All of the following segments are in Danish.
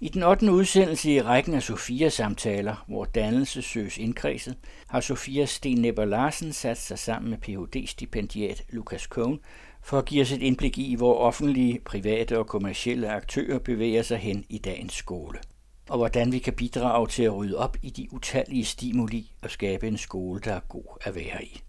I den 8. udsendelse i rækken af Sofias samtaler, hvor dannelse søges indkredset, har Sofia Sten Nepper Larsen sat sig sammen med Ph.D.-stipendiat Lukas Kohn for at give os et indblik i, hvor offentlige, private og kommercielle aktører bevæger sig hen i dagens skole. Og hvordan vi kan bidrage til at rydde op i de utallige stimuli og skabe en skole, der er god at være i.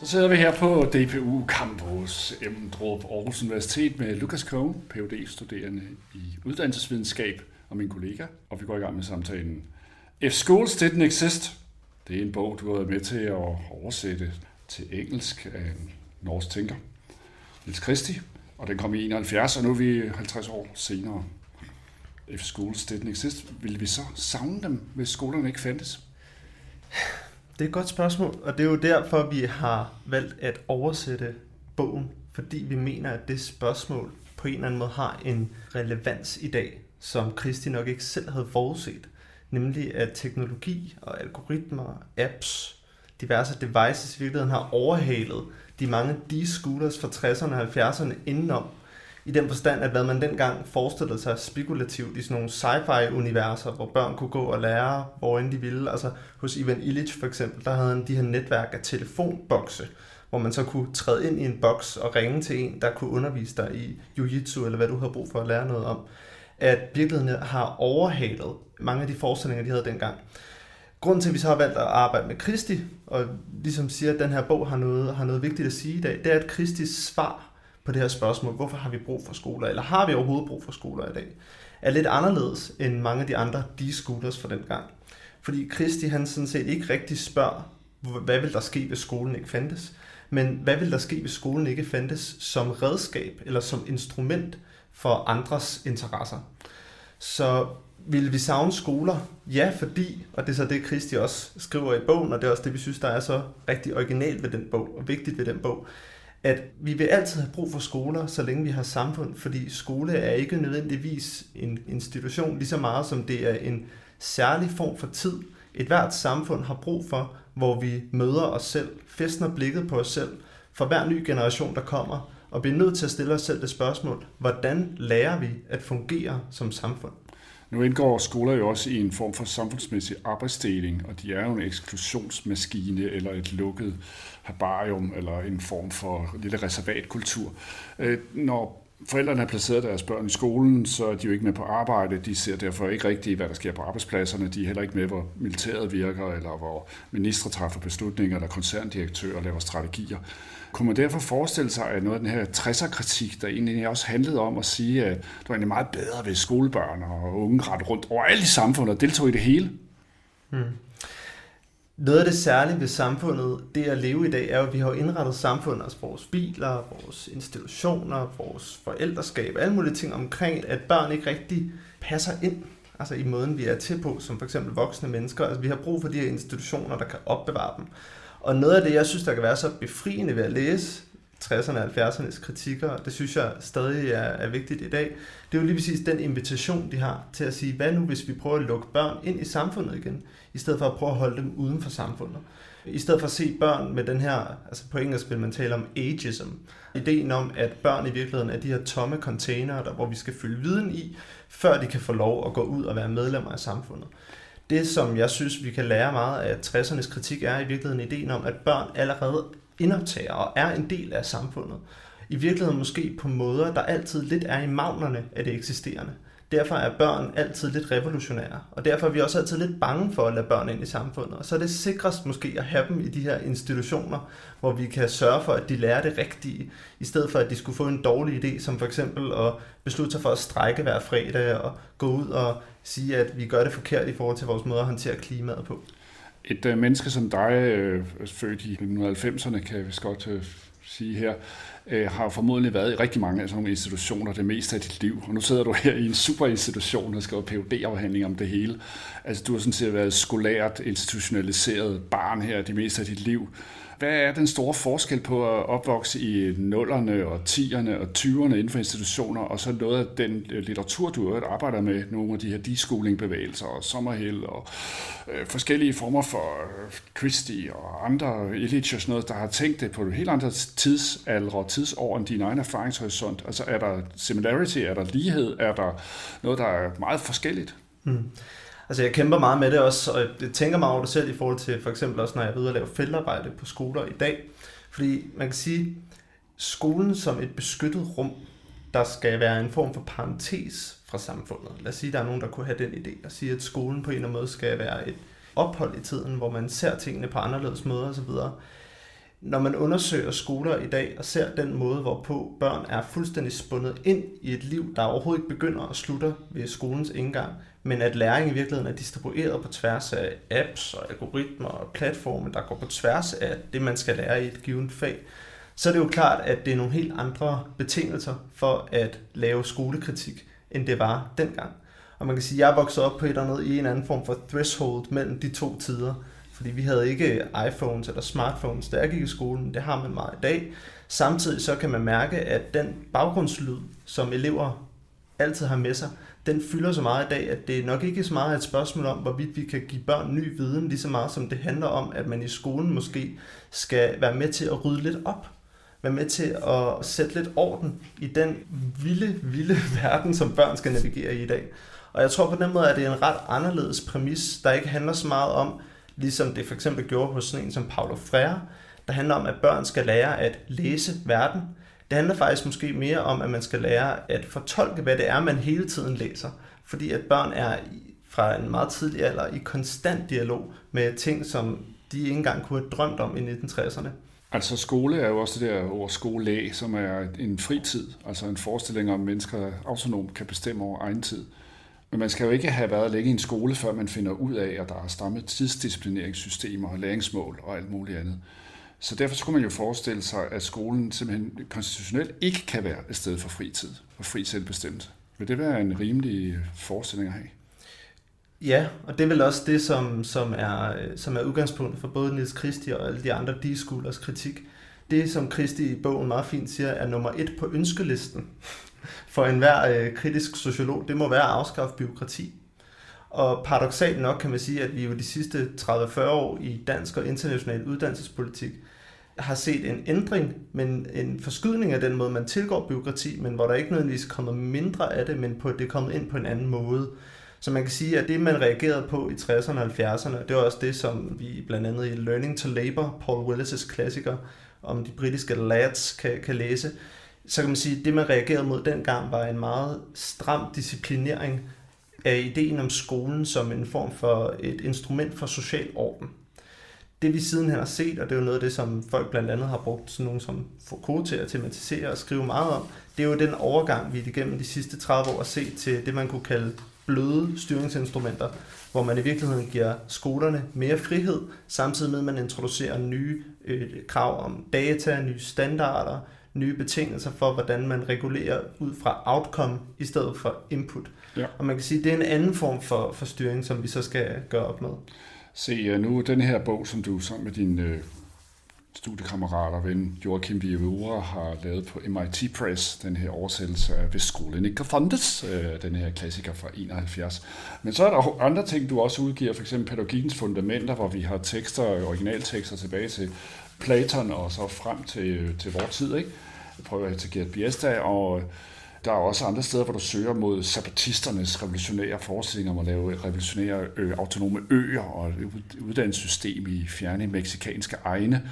Så sidder vi her på DPU Campus Emdrup Aarhus Universitet med Lukas Cohn, Ph.D. studerende i uddannelsesvidenskab og min kollega, og vi går i gang med samtalen. If Schools Didn't Exist, det er en bog, du har været med til at oversætte til engelsk af en norsk tænker, Nils Christi, og den kom i 71, og nu er vi 50 år senere. If Schools Didn't Exist, ville vi så savne dem, hvis skolerne ikke fandtes? Det er et godt spørgsmål, og det er jo derfor, vi har valgt at oversætte bogen, fordi vi mener, at det spørgsmål på en eller anden måde har en relevans i dag, som Kristi nok ikke selv havde forudset. Nemlig at teknologi og algoritmer, apps, diverse devices i virkeligheden har overhalet de mange de-scooters fra 60'erne og 70'erne indenom, i den forstand, at hvad man dengang forestillede sig spekulativt i sådan nogle sci-fi-universer, hvor børn kunne gå og lære, hvor end de ville. Altså hos Ivan Illich for eksempel, der havde han de her netværk af telefonbokse, hvor man så kunne træde ind i en boks og ringe til en, der kunne undervise dig i jiu-jitsu, eller hvad du havde brug for at lære noget om. At virkeligheden har overhalet mange af de forestillinger, de havde dengang. Grunden til, at vi så har valgt at arbejde med Kristi, og ligesom siger, at den her bog har noget, har noget vigtigt at sige i dag, det er, at Kristis svar på det her spørgsmål, hvorfor har vi brug for skoler, eller har vi overhovedet brug for skoler i dag, er lidt anderledes end mange af de andre de-scooters fra den gang. Fordi Kristi han sådan set ikke rigtig spørger, hvad vil der ske, hvis skolen ikke fandtes, men hvad vil der ske, hvis skolen ikke fandtes som redskab eller som instrument for andres interesser. Så vil vi savne skoler? Ja, fordi, og det er så det, Kristi også skriver i bogen, og det er også det, vi synes, der er så rigtig originalt ved den bog, og vigtigt ved den bog, at vi vil altid have brug for skoler, så længe vi har samfund, fordi skole er ikke nødvendigvis en institution lige så meget, som det er en særlig form for tid. Et hvert samfund har brug for, hvor vi møder os selv, festner blikket på os selv, for hver ny generation, der kommer, og bliver nødt til at stille os selv det spørgsmål, hvordan lærer vi at fungere som samfund? Nu indgår skoler jo også i en form for samfundsmæssig arbejdsdeling, og de er jo en eksklusionsmaskine eller et lukket herbarium eller en form for lille reservatkultur. Øh, når forældrene har placeret deres børn i skolen, så er de jo ikke med på arbejde. De ser derfor ikke rigtigt, hvad der sker på arbejdspladserne. De er heller ikke med, hvor militæret virker, eller hvor ministre træffer beslutninger, eller koncerndirektører laver strategier. Kunne man derfor forestille sig, at noget af den her 60'er-kritik, der egentlig også handlede om at sige, at det var egentlig meget bedre, ved skolebørn og unge ret rundt overalt i samfundet og deltog i det hele? Hmm. Noget af det særlige ved samfundet, det at leve i dag, er jo, at vi har indrettet samfundet, altså vores biler, vores institutioner, vores forældreskab, alle mulige ting omkring, at børn ikke rigtig passer ind altså i måden, vi er til på, som for eksempel voksne mennesker. Altså vi har brug for de her institutioner, der kan opbevare dem. Og noget af det, jeg synes, der kan være så befriende ved at læse 60'erne og 70'ernes kritikker, og det synes jeg stadig er, er vigtigt i dag, det er jo lige præcis den invitation, de har til at sige, hvad nu hvis vi prøver at lukke børn ind i samfundet igen, i stedet for at prøve at holde dem uden for samfundet. I stedet for at se børn med den her, altså på engelsk vil man tale om ageism, ideen om, at børn i virkeligheden er de her tomme containere, der, hvor vi skal fylde viden i, før de kan få lov at gå ud og være medlemmer af samfundet. Det, som jeg synes, vi kan lære meget af 60'ernes kritik, er i virkeligheden ideen om, at børn allerede indoptager og er en del af samfundet. I virkeligheden måske på måder, der altid lidt er i magnerne af det eksisterende. Derfor er børn altid lidt revolutionære, og derfor er vi også altid lidt bange for at lade børn ind i samfundet. Og så er det sikrest måske at have dem i de her institutioner, hvor vi kan sørge for, at de lærer det rigtige, i stedet for at de skulle få en dårlig idé, som for eksempel at beslutte sig for at strække hver fredag og gå ud og sige, at vi gør det forkert i forhold til vores måde at håndtere klimaet på. Et øh, menneske som dig, øh, født i 1990'erne, kan jeg vist godt øh, sige her, øh, har formodentlig været i rigtig mange af sådan nogle institutioner det meste af dit liv. Og nu sidder du her i en super institution og skriver phd afhandling om det hele. Altså du har sådan set været skolært, institutionaliseret barn her det meste af dit liv. Hvad er den store forskel på at opvokse i nullerne og tierne og 20'erne inden for institutioner, og så noget af den øh, litteratur, du arbejder med, nogle af de her deschooling-bevægelser og Sommerhill og øh, forskellige former for øh, Christie og andre Illich og sådan noget, der har tænkt det på helt andre tidsalder og tidsår end din egen erfaringshorisont. Altså er der similarity, er der lighed, er der noget, der er meget forskelligt? Hmm. Altså jeg kæmper meget med det også, og jeg tænker meget over det selv i forhold til for eksempel også, når jeg er ude og lave feltarbejde på skoler i dag. Fordi man kan sige, skolen som et beskyttet rum, der skal være en form for parentes fra samfundet. Lad os sige, at der er nogen, der kunne have den idé, og sige, at skolen på en eller anden måde skal være et ophold i tiden, hvor man ser tingene på anderledes måder osv. Når man undersøger skoler i dag og ser den måde, hvorpå børn er fuldstændig spundet ind i et liv, der overhovedet ikke begynder og slutter ved skolens indgang, men at læring i virkeligheden er distribueret på tværs af apps og algoritmer og platforme, der går på tværs af det, man skal lære i et givet fag, så er det jo klart, at det er nogle helt andre betingelser for at lave skolekritik, end det var dengang. Og man kan sige, at jeg voksede op på et eller andet i en anden form for threshold mellem de to tider. Fordi vi havde ikke iPhones eller smartphones, da jeg gik i skolen. Det har man meget i dag. Samtidig så kan man mærke, at den baggrundslyd, som elever altid har med sig, den fylder så meget i dag, at det nok ikke er så meget et spørgsmål om, hvorvidt vi kan give børn ny viden, lige så meget som det handler om, at man i skolen måske skal være med til at rydde lidt op. Være med til at sætte lidt orden i den vilde, vilde verden, som børn skal navigere i i dag. Og jeg tror på den måde, at det er en ret anderledes præmis, der ikke handler så meget om, ligesom det for eksempel gjorde hos sådan en som Paulo Freire, der handler om, at børn skal lære at læse verden, det handler faktisk måske mere om, at man skal lære at fortolke, hvad det er, man hele tiden læser. Fordi at børn er fra en meget tidlig alder i konstant dialog med ting, som de ikke engang kunne have drømt om i 1960'erne. Altså skole er jo også det der ord skolelæg, som er en fritid, altså en forestilling om, at mennesker autonomt kan bestemme over egen tid. Men man skal jo ikke have været længe i en skole, før man finder ud af, at der er stramme tidsdisciplineringssystemer og læringsmål og alt muligt andet. Så derfor skulle man jo forestille sig, at skolen simpelthen konstitutionelt ikke kan være et sted for fritid og fri selvbestemt. Vil det være en rimelig forestilling at have? Ja, og det er vel også det, som, som, er, som er udgangspunktet for både Niels Christi og alle de andre D-skolers kritik. Det, som Christi i bogen meget fint siger, er nummer et på ønskelisten for enhver øh, kritisk sociolog, det må være at afskaffe byråkrati. Og paradoxalt nok kan man sige, at vi jo de sidste 30-40 år i dansk og international uddannelsespolitik har set en ændring, men en forskydning af den måde, man tilgår byråkrati, men hvor der ikke nødvendigvis kommer mindre af det, men på, det er kommet ind på en anden måde. Så man kan sige, at det, man reagerede på i 60'erne og 70'erne, det var også det, som vi blandt andet i Learning to Labor, Paul Willis' klassiker om de britiske lads, kan, kan læse. Så kan man sige, at det, man reagerede mod dengang, var en meget stram disciplinering af ideen om skolen som en form for et instrument for social orden. Det vi sidenhen har set, og det er jo noget af det, som folk blandt andet har brugt sådan nogen som Foucault til at tematisere og skrive meget om, det er jo den overgang, vi igennem de sidste 30 år har set til det, man kunne kalde bløde styringsinstrumenter, hvor man i virkeligheden giver skolerne mere frihed, samtidig med at man introducerer nye øh, krav om data, nye standarder, nye betingelser for, hvordan man regulerer ud fra outcome i stedet for input. Ja. Og man kan sige, at det er en anden form for, for styring, som vi så skal gøre op med. Se, nu den her bog, som du sammen med din øh, studiekammerat og ven Joachim Vivura har lavet på MIT Press, den her oversættelse af Hvis skolen ikke kan fundes, øh, den her klassiker fra 71. Men så er der andre ting, du også udgiver, f.eks. Pædagogikkens Fundamenter, hvor vi har tekster, originaltekster tilbage til Platon og så frem til, til vores tid, ikke? Prøver at Gert Biesta, og øh, der er også andre steder, hvor du søger mod sabatisternes revolutionære forestillinger om at lave revolutionære ø, autonome øer og uddannelsessystem i fjerne meksikanske egne.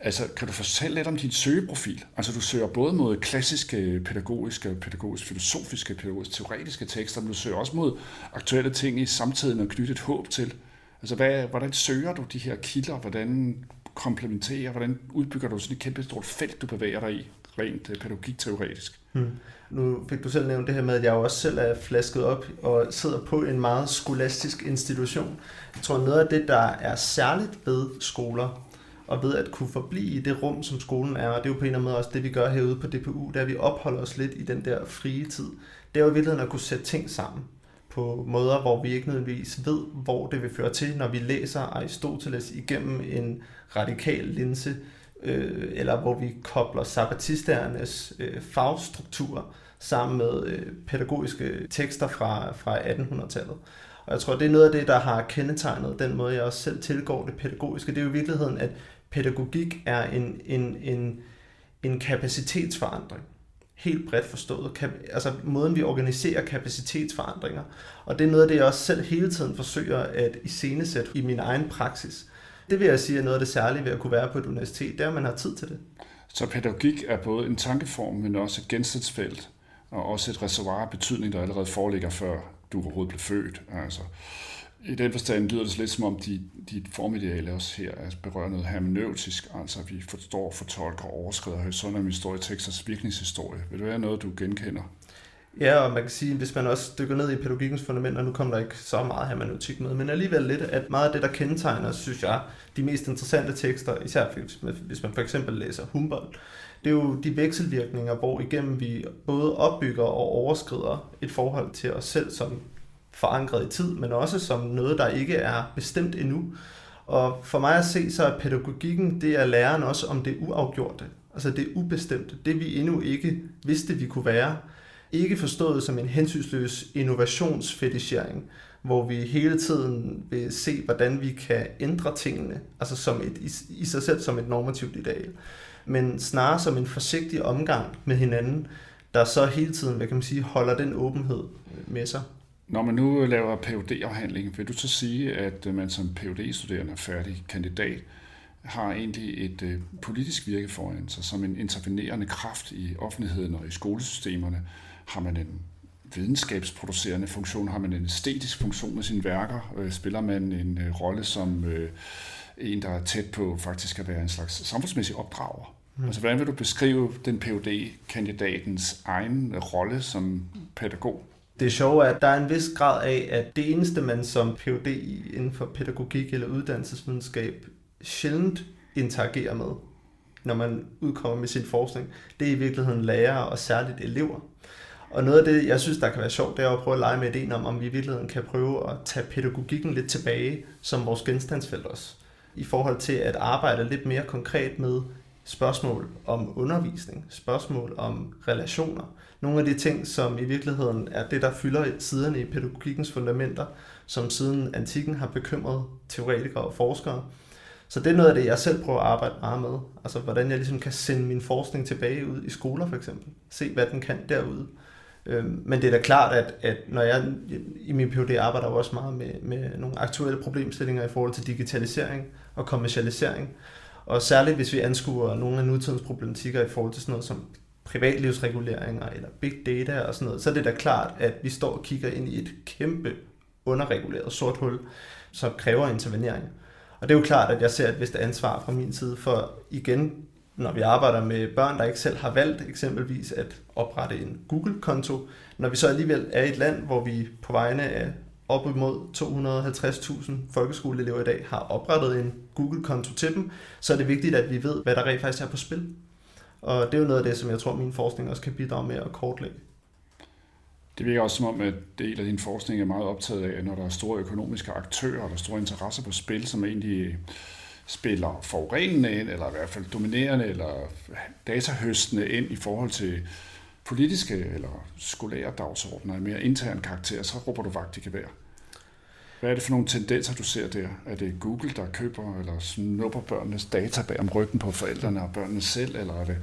Altså, kan du fortælle lidt om din søgeprofil? Altså, du søger både mod klassiske pædagogiske, pædagogisk filosofiske, pædagogisk teoretiske tekster, men du søger også mod aktuelle ting i samtiden og knytte et håb til. Altså, hvad, hvordan søger du de her kilder? Hvordan komplementerer, hvordan udbygger du sådan et kæmpe stort felt, du bevæger dig i, rent pædagogikteoretisk. pædagogik-teoretisk? Hmm. Nu fik du selv nævnt det her med, at jeg jo også selv er flasket op og sidder på en meget skolastisk institution. Jeg tror, noget af det, der er særligt ved skoler, og ved at kunne forblive i det rum, som skolen er, og det er jo på en eller anden måde også det, vi gør herude på DPU, der vi opholder os lidt i den der frie tid, det er jo i virkeligheden at kunne sætte ting sammen på måder, hvor vi ikke nødvendigvis ved, hvor det vil føre til, når vi læser Aristoteles igennem en radikal linse, øh, eller hvor vi kobler sabbatisternes øh, fagstrukturer sammen med øh, pædagogiske tekster fra, fra 1800-tallet. Og jeg tror, det er noget af det, der har kendetegnet den måde, jeg også selv tilgår det pædagogiske. Det er jo i virkeligheden, at pædagogik er en, en, en, en kapacitetsforandring. Helt bredt forstået. Kap- altså måden, vi organiserer kapacitetsforandringer. Og det er noget af det, jeg også selv hele tiden forsøger at iscenesætte i min egen praksis. Det vil jeg sige er noget af det særlige ved at kunne være på et universitet, det er, at man har tid til det. Så pædagogik er både en tankeform, men også et genstandsfelt, og også et reservoir af betydning, der allerede foreligger, før du overhovedet blev født. Altså, I den forstand lyder det lidt som om, dit, dit formideale også her er berører noget hermeneutisk, altså vi forstår, fortolker, overskrider horisonter med historieteksters virkningshistorie. Vil det være noget, du genkender? Ja, og man kan sige, hvis man også dykker ned i pædagogikkens fundamenter, nu kommer der ikke så meget hermeneutik med, men alligevel lidt, at meget af det, der kendetegner, synes jeg, de mest interessante tekster, især hvis man for eksempel læser Humboldt, det er jo de vekselvirkninger, hvor igennem vi både opbygger og overskrider et forhold til os selv som forankret i tid, men også som noget, der ikke er bestemt endnu. Og for mig at se, så er pædagogikken, det er læren også om det uafgjorte. Altså det ubestemte, det vi endnu ikke vidste, vi kunne være. Ikke forstået som en hensynsløs innovationsfetichering, hvor vi hele tiden vil se, hvordan vi kan ændre tingene, altså som et, i, i sig selv som et normativt ideal men snarere som en forsigtig omgang med hinanden, der så hele tiden, hvad kan man sige, holder den åbenhed med sig. Når man nu laver phd afhandling vil du så sige, at øh, man som phd studerende færdig kandidat har egentlig et øh, politisk virke foran sig, som en intervenerende kraft i offentligheden og i skolesystemerne? Har man en videnskabsproducerende funktion? Har man en æstetisk funktion med sine værker? Øh, spiller man en øh, rolle som en, der er tæt på faktisk at være en slags samfundsmæssig opdrager? Mm. Altså, hvordan vil du beskrive den phd kandidatens egen rolle som pædagog? Det sjove er, at der er en vis grad af, at det eneste, man som Ph.D. inden for pædagogik eller uddannelsesvidenskab sjældent interagerer med, når man udkommer med sin forskning, det er i virkeligheden lærere og særligt elever. Og noget af det, jeg synes, der kan være sjovt, det er at prøve at lege med ideen om, om vi i virkeligheden kan prøve at tage pædagogikken lidt tilbage som vores genstandsfelt også. I forhold til at arbejde lidt mere konkret med spørgsmål om undervisning, spørgsmål om relationer. Nogle af de ting, som i virkeligheden er det, der fylder siderne i pædagogikkens fundamenter, som siden antikken har bekymret teoretikere og forskere. Så det er noget af det, jeg selv prøver at arbejde meget med. Altså hvordan jeg ligesom kan sende min forskning tilbage ud i skoler for eksempel. Se, hvad den kan derude. Øhm, men det er da klart, at, at når jeg i min PhD arbejder også meget med, med nogle aktuelle problemstillinger i forhold til digitalisering og kommercialisering. Og særligt hvis vi anskuer nogle af nutidens problematikker i forhold til sådan noget som privatlivsreguleringer eller big data og sådan noget, så er det da klart, at vi står og kigger ind i et kæmpe underreguleret sort hul, som kræver intervenering. Og det er jo klart, at jeg ser et vist ansvar fra min side for igen, når vi arbejder med børn, der ikke selv har valgt eksempelvis at oprette en Google-konto, når vi så alligevel er i et land, hvor vi på vegne af op imod 250.000 folkeskoleelever i dag har oprettet en Google-konto til dem, så er det vigtigt, at vi ved, hvad der rent faktisk er på spil. Og det er jo noget af det, som jeg tror, min forskning også kan bidrage med at kortlægge. Det virker også som om, at del af din forskning er meget optaget af, når der er store økonomiske aktører, og der er store interesser på spil, som egentlig spiller forurenende ind, eller i hvert fald dominerende, eller datahøstende ind i forhold til politiske eller skolære dagsordner af mere intern karakter, så råber du vagt i gevær. Hvad er det for nogle tendenser, du ser der? Er det Google, der køber eller snupper børnenes data bag om ryggen på forældrene og børnene selv, eller er det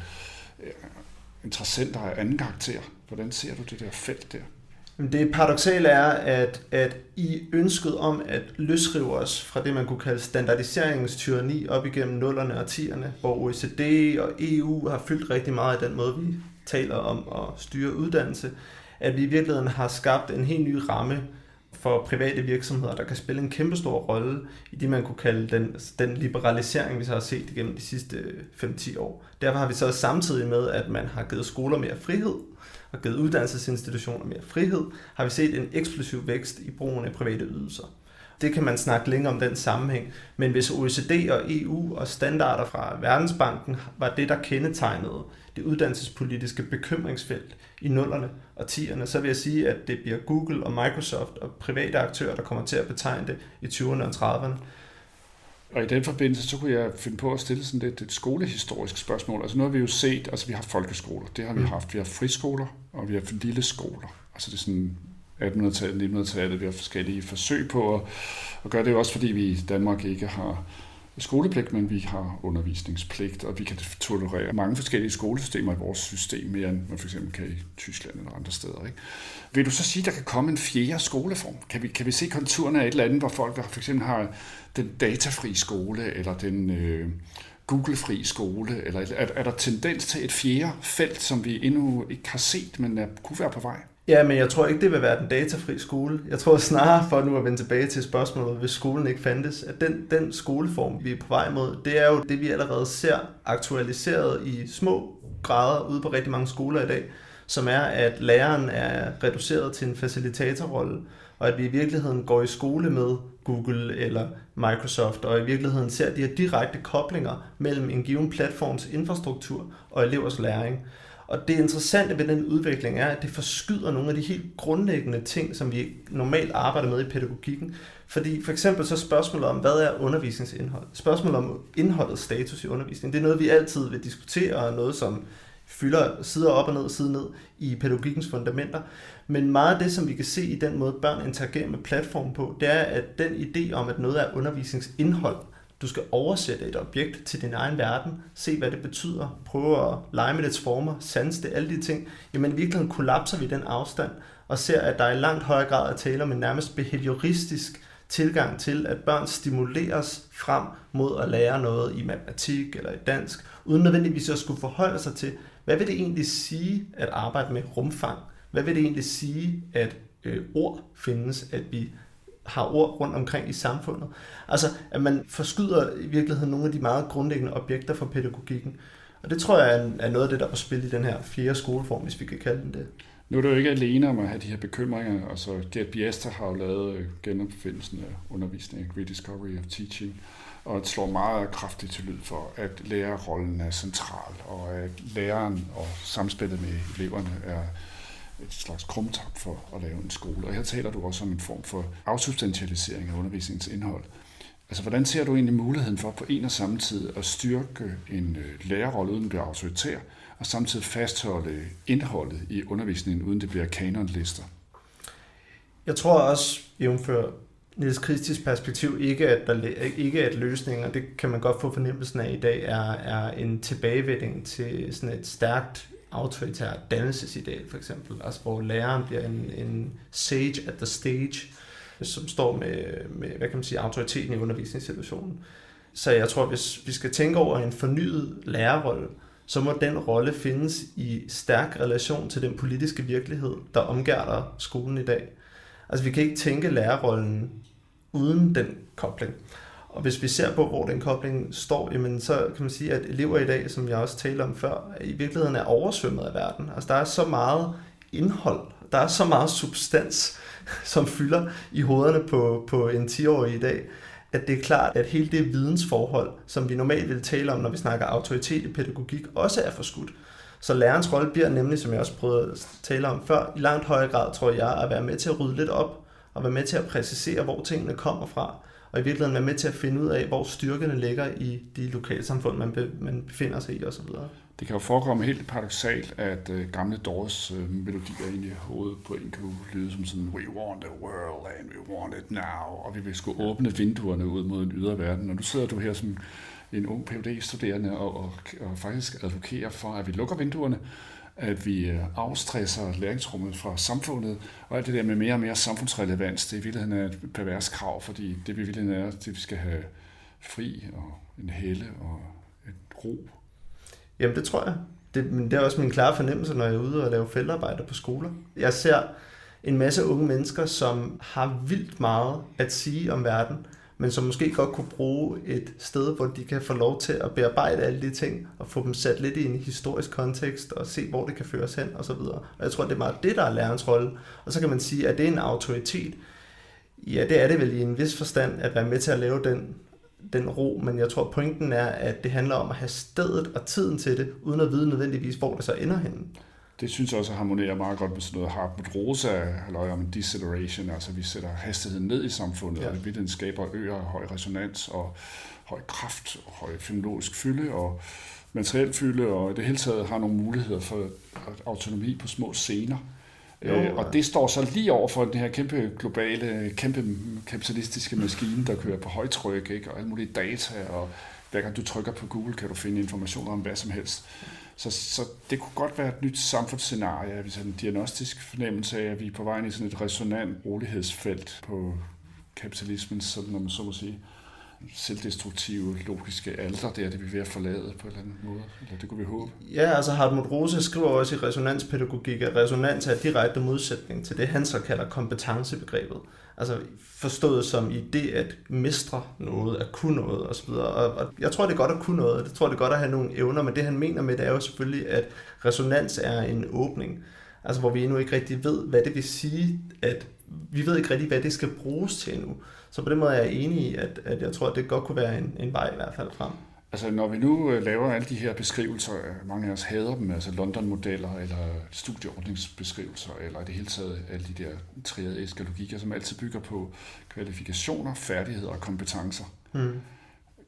interessenter af anden karakter? Hvordan ser du det der felt der? Det paradoxale er, at, at i ønsket om at løsrive os fra det, man kunne kalde standardiseringens tyranni op igennem 0'erne og 10'erne, hvor OECD og EU har fyldt rigtig meget af den måde, vi taler om at styre uddannelse, at vi i virkeligheden har skabt en helt ny ramme for private virksomheder, der kan spille en kæmpestor rolle i det, man kunne kalde den, den liberalisering, vi så har set igennem de sidste 5-10 år. Derfor har vi så samtidig med, at man har givet skoler mere frihed, og givet uddannelsesinstitutioner mere frihed, har vi set en eksplosiv vækst i brugen af private ydelser. Det kan man snakke længere om den sammenhæng, men hvis OECD og EU og standarder fra Verdensbanken var det, der kendetegnede det uddannelsespolitiske bekymringsfelt i nullerne og tierne, så vil jeg sige, at det bliver Google og Microsoft og private aktører, der kommer til at betegne det i 20'erne og 30'erne. Og i den forbindelse, så kunne jeg finde på at stille sådan lidt et skolehistorisk spørgsmål. Altså nu har vi jo set, altså vi har folkeskoler, det har vi mm. haft. Vi har friskoler, og vi har lille skoler. Altså det er sådan 1800-tallet, 1900-tallet, vi har forskellige forsøg på at, at gøre det også, fordi vi i Danmark ikke har skolepligt, men vi har undervisningspligt, og vi kan tolerere mange forskellige skolesystemer i vores system, mere end man for eksempel kan i Tyskland eller andre steder. Ikke? Vil du så sige, at der kan komme en fjerde skoleform? Kan vi, kan vi se konturerne af et eller andet, hvor folk der for eksempel har den datafri skole, eller den øh, Google-fri skole, eller er, er der tendens til et fjerde felt, som vi endnu ikke har set, men er, kunne være på vej? Ja, men jeg tror ikke, det vil være den datafri skole. Jeg tror snarere, for nu at vende tilbage til spørgsmålet, hvis skolen ikke fandtes, at den, den skoleform, vi er på vej mod, det er jo det, vi allerede ser aktualiseret i små grader ude på rigtig mange skoler i dag, som er, at læreren er reduceret til en facilitatorrolle, og at vi i virkeligheden går i skole med Google eller Microsoft, og i virkeligheden ser de her direkte koblinger mellem en given platforms infrastruktur og elevers læring. Og det interessante ved den udvikling er, at det forskyder nogle af de helt grundlæggende ting, som vi normalt arbejder med i pædagogikken. Fordi for eksempel så spørgsmålet om, hvad er undervisningsindhold? Spørgsmålet om indholdets status i undervisningen, det er noget, vi altid vil diskutere, og noget, som fylder sider op og ned og sider ned i pædagogikkens fundamenter. Men meget af det, som vi kan se i den måde, børn interagerer med platformen på, det er, at den idé om, at noget er undervisningsindhold, du skal oversætte et objekt til din egen verden, se hvad det betyder, prøve at lege med dets former, sanse det, alle de ting. Jamen i virkeligheden kollapser vi den afstand og ser, at der i langt højere grad er tale om en nærmest behavioristisk tilgang til, at børn stimuleres frem mod at lære noget i matematik eller i dansk, uden nødvendigvis at skulle forholde sig til, hvad vil det egentlig sige at arbejde med rumfang? Hvad vil det egentlig sige, at øh, ord findes, at vi har ord rundt omkring i samfundet. Altså, at man forskyder i virkeligheden nogle af de meget grundlæggende objekter for pædagogikken. Og det tror jeg er noget af det, der er på spil i den her fjerde skoleform, hvis vi kan kalde den det. Nu er du jo ikke alene om at have de her bekymringer. Altså, Gerd Biester har jo lavet øh, genopfindelsen af undervisning, Rediscovery of Teaching, og det slår meget kraftigt til lyd for, at lærerrollen er central, og at læreren og samspillet med eleverne er et slags krumtap for at lave en skole. Og her taler du også om en form for afsubstantialisering af undervisningens indhold. Altså, hvordan ser du egentlig muligheden for på en og samme tid at styrke en øh, lærerrolle, uden at blive autoritær, og samtidig fastholde indholdet i undervisningen, uden det bliver kanonlister? Jeg tror også, jævnfør Niels Kristis perspektiv, ikke at, der, ikke at løsninger, det kan man godt få fornemmelsen af i dag, er, er en tilbagevending til sådan et stærkt autoritær dannelsesideal, for eksempel. Altså, hvor læreren bliver en, en sage at the stage, som står med, med, hvad kan man sige, autoriteten i undervisningssituationen. Så jeg tror, hvis vi skal tænke over en fornyet lærerrolle, så må den rolle findes i stærk relation til den politiske virkelighed, der omgærder skolen i dag. Altså vi kan ikke tænke lærerrollen uden den kobling. Og hvis vi ser på, hvor den kobling står, jamen, så kan man sige, at elever i dag, som jeg også talte om før, i virkeligheden er oversvømmet af verden. Altså der er så meget indhold, der er så meget substans, som fylder i hovederne på, på en 10-årig i dag, at det er klart, at hele det vidensforhold, som vi normalt vil tale om, når vi snakker autoritet i pædagogik, også er forskudt. Så lærerens rolle bliver nemlig, som jeg også prøvede at tale om før, i langt højere grad, tror jeg, at være med til at rydde lidt op, og være med til at præcisere, hvor tingene kommer fra og i virkeligheden være med til at finde ud af, hvor styrkerne ligger i de lokalsamfund, man, be, man befinder sig i osv. Det kan jo forekomme helt paradoxalt, at uh, gamle Doors uh, øh, melodier inde i hovedet på en kan lyde som sådan, we want the world and we want it now, og vi vil skulle åbne vinduerne ud mod en ydre verden. Og nu sidder du her som en ung phd studerende og, og, og faktisk advokerer for, at vi lukker vinduerne, at vi øh, afstresser læringsrummet fra samfundet, og alt det der med mere og mere samfundsrelevans, det er i virkeligheden et pervers krav, fordi det vi virkeligheden er, det vi skal have fri og en helle og et ro. Jamen det tror jeg. Det, men det er også min klare fornemmelse, når jeg er ude og lave feltarbejde på skoler. Jeg ser en masse unge mennesker, som har vildt meget at sige om verden, men som måske godt kunne bruge et sted, hvor de kan få lov til at bearbejde alle de ting, og få dem sat lidt i en historisk kontekst, og se, hvor det kan føres hen, og så videre. Og jeg tror, det er meget det, der er lærerens rolle. Og så kan man sige, at det er en autoritet. Ja, det er det vel i en vis forstand, at være med til at lave den den ro, men jeg tror pointen er, at det handler om at have stedet og tiden til det, uden at vide nødvendigvis, hvor det så ender henne. Det synes jeg også harmonerer meget godt med sådan noget Hartmut Rosa, eller om deceleration, altså vi sætter hastigheden ned i samfundet, ja. og det skaber øger høj resonans og høj kraft, og høj fenomenologisk fylde og materiel fylde, og i det hele taget har nogle muligheder for autonomi på små scener. Jo, øh, og det står så lige over for den her kæmpe globale, kæmpe kapitalistiske maskine, der kører på højtryk, ikke? og alle mulige data, og hver gang du trykker på Google, kan du finde informationer om hvad som helst. Så, så det kunne godt være et nyt samfundsscenarie, hvis en diagnostisk fornemmelse af, at vi er på vej ind i sådan et resonant rolighedsfelt på kapitalismens, sådan når man så må sige selvdestruktive, logiske alder der, det vi ved at forlade på en eller anden måde. Eller det kunne vi håbe. Ja, altså Hartmut Rose skriver også i resonanspædagogik, at resonans er direkte modsætning til det, han så kalder kompetencebegrebet. Altså forstået som i det at mestre noget, at kunne noget osv. Og, og jeg tror, det er godt at kunne noget. Jeg tror, det er godt at have nogle evner, men det han mener med det er jo selvfølgelig, at resonans er en åbning. Altså hvor vi endnu ikke rigtig ved, hvad det vil sige, at vi ved ikke rigtig, hvad det skal bruges til endnu. Så på den måde er jeg enig i, at, at jeg tror, at det godt kunne være en, en vej i hvert fald frem. Altså når vi nu øh, laver alle de her beskrivelser, mange af os hader dem, altså London-modeller eller studieordningsbeskrivelser, eller i det hele taget alle de der triadiske logikker, som altid bygger på kvalifikationer, færdigheder og kompetencer. Mm.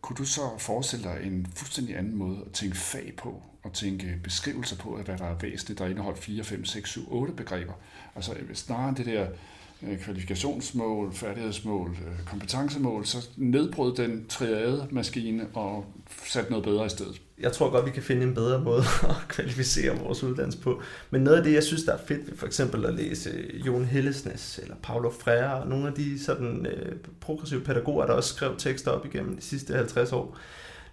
Kunne du så forestille dig en fuldstændig anden måde at tænke fag på, og tænke beskrivelser på, hvad der er væsentligt, der indeholder 4, 5, 6, 7, 8 begreber? Altså snarere det der Øh, Øh, kvalifikationsmål, færdighedsmål, øh, kompetencemål, så nedbrød den triade maskine og sat noget bedre i stedet. Jeg tror godt, vi kan finde en bedre måde at kvalificere vores uddannelse på. Men noget af det, jeg synes, der er fedt ved for eksempel at læse øh, Jon Hillesnes eller Paulo Freire og nogle af de sådan, øh, progressive pædagoger, der også skrev tekster op igennem de sidste 50 år,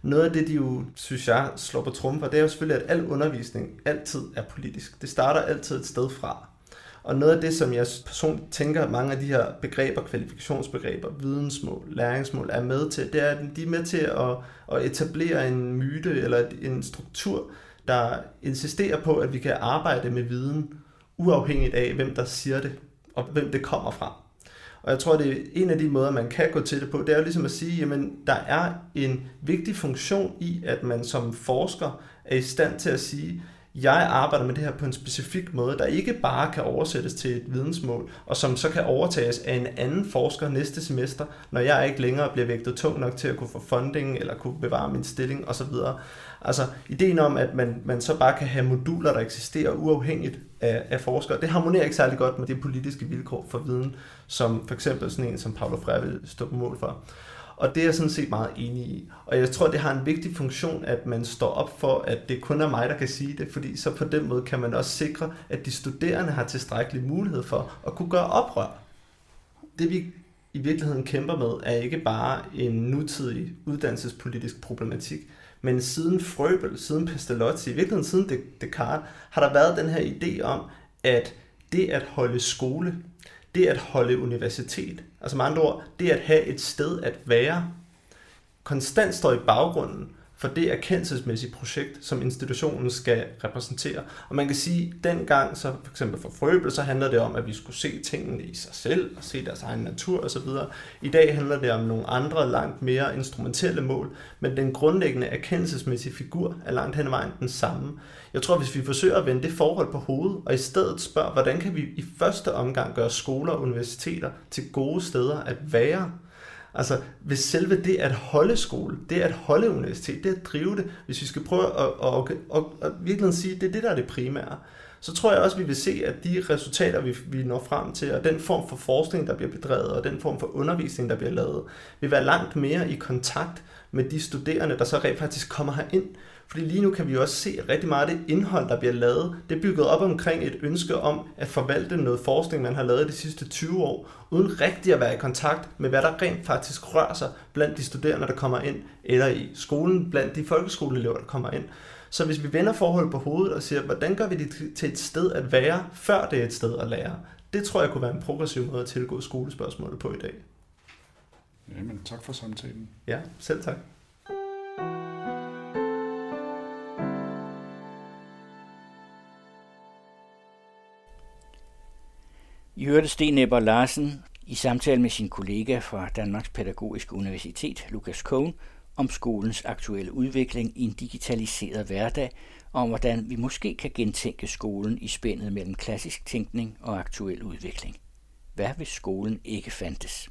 noget af det, de jo, synes jeg, slår på trumfer, det er jo selvfølgelig, at al undervisning altid er politisk. Det starter altid et sted fra. Og noget af det, som jeg personligt tænker, mange af de her begreber, kvalifikationsbegreber, vidensmål, læringsmål er med til, det er, at de er med til at, at etablere en myte eller en struktur, der insisterer på, at vi kan arbejde med viden, uafhængigt af, hvem der siger det, og hvem det kommer fra. Og jeg tror, det er en af de måder, man kan gå til det på, det er jo ligesom at sige, jamen, der er en vigtig funktion i, at man som forsker er i stand til at sige, jeg arbejder med det her på en specifik måde, der ikke bare kan oversættes til et vidensmål, og som så kan overtages af en anden forsker næste semester, når jeg ikke længere bliver vægtet tung nok til at kunne få funding, eller kunne bevare min stilling osv. Altså ideen om, at man, man så bare kan have moduler, der eksisterer uafhængigt af, af forskere, det harmonerer ikke særlig godt med de politiske vilkår for viden, som for eksempel sådan en som Paolo Freire vil stå på mål for. Og det er jeg sådan set meget enig i. Og jeg tror, det har en vigtig funktion, at man står op for, at det kun er mig, der kan sige det, fordi så på den måde kan man også sikre, at de studerende har tilstrækkelig mulighed for at kunne gøre oprør. Det vi i virkeligheden kæmper med, er ikke bare en nutidig uddannelsespolitisk problematik, men siden Frøbel, siden Pestalozzi, i virkeligheden siden Descartes, har der været den her idé om, at det at holde skole, det at holde universitet, altså med andre ord, det at have et sted at være, konstant står i baggrunden for det erkendelsesmæssige projekt, som institutionen skal repræsentere. Og man kan sige, at dengang, så for eksempel for Frøbel, så handler det om, at vi skulle se tingene i sig selv, og se deres egen natur osv. I dag handler det om nogle andre, langt mere instrumentelle mål, men den grundlæggende erkendelsesmæssige figur er langt hen ad vejen den samme. Jeg tror, hvis vi forsøger at vende det forhold på hovedet, og i stedet spørger, hvordan kan vi i første omgang gøre skoler og universiteter til gode steder at være, Altså, hvis selve det at holde skole, det at holde universitet, det at drive det, hvis vi skal prøve at, at, at, at, at virkelig sige, at det er det, der er det primære, så tror jeg også, at vi vil se, at de resultater, vi, vi når frem til, og den form for forskning, der bliver bedrevet, og den form for undervisning, der bliver lavet, vil være langt mere i kontakt med de studerende, der så rent faktisk kommer herind. Fordi lige nu kan vi også se, at rigtig meget af det indhold, der bliver lavet, det er bygget op omkring et ønske om at forvalte noget forskning, man har lavet de sidste 20 år, uden rigtig at være i kontakt med, hvad der rent faktisk rører sig blandt de studerende, der kommer ind, eller i skolen blandt de folkeskoleelever, der kommer ind. Så hvis vi vender forholdet på hovedet og siger, hvordan gør vi det til et sted at være, før det er et sted at lære, det tror jeg kunne være en progressiv måde at tilgå skolespørgsmålet på i dag. Jamen, tak for samtalen. Ja, selv tak. Hørte Sten Ebber Larsen i samtale med sin kollega fra Danmarks Pædagogiske Universitet, Lukas Kohn, om skolens aktuelle udvikling i en digitaliseret hverdag, og om hvordan vi måske kan gentænke skolen i spændet mellem klassisk tænkning og aktuel udvikling. Hvad hvis skolen ikke fandtes?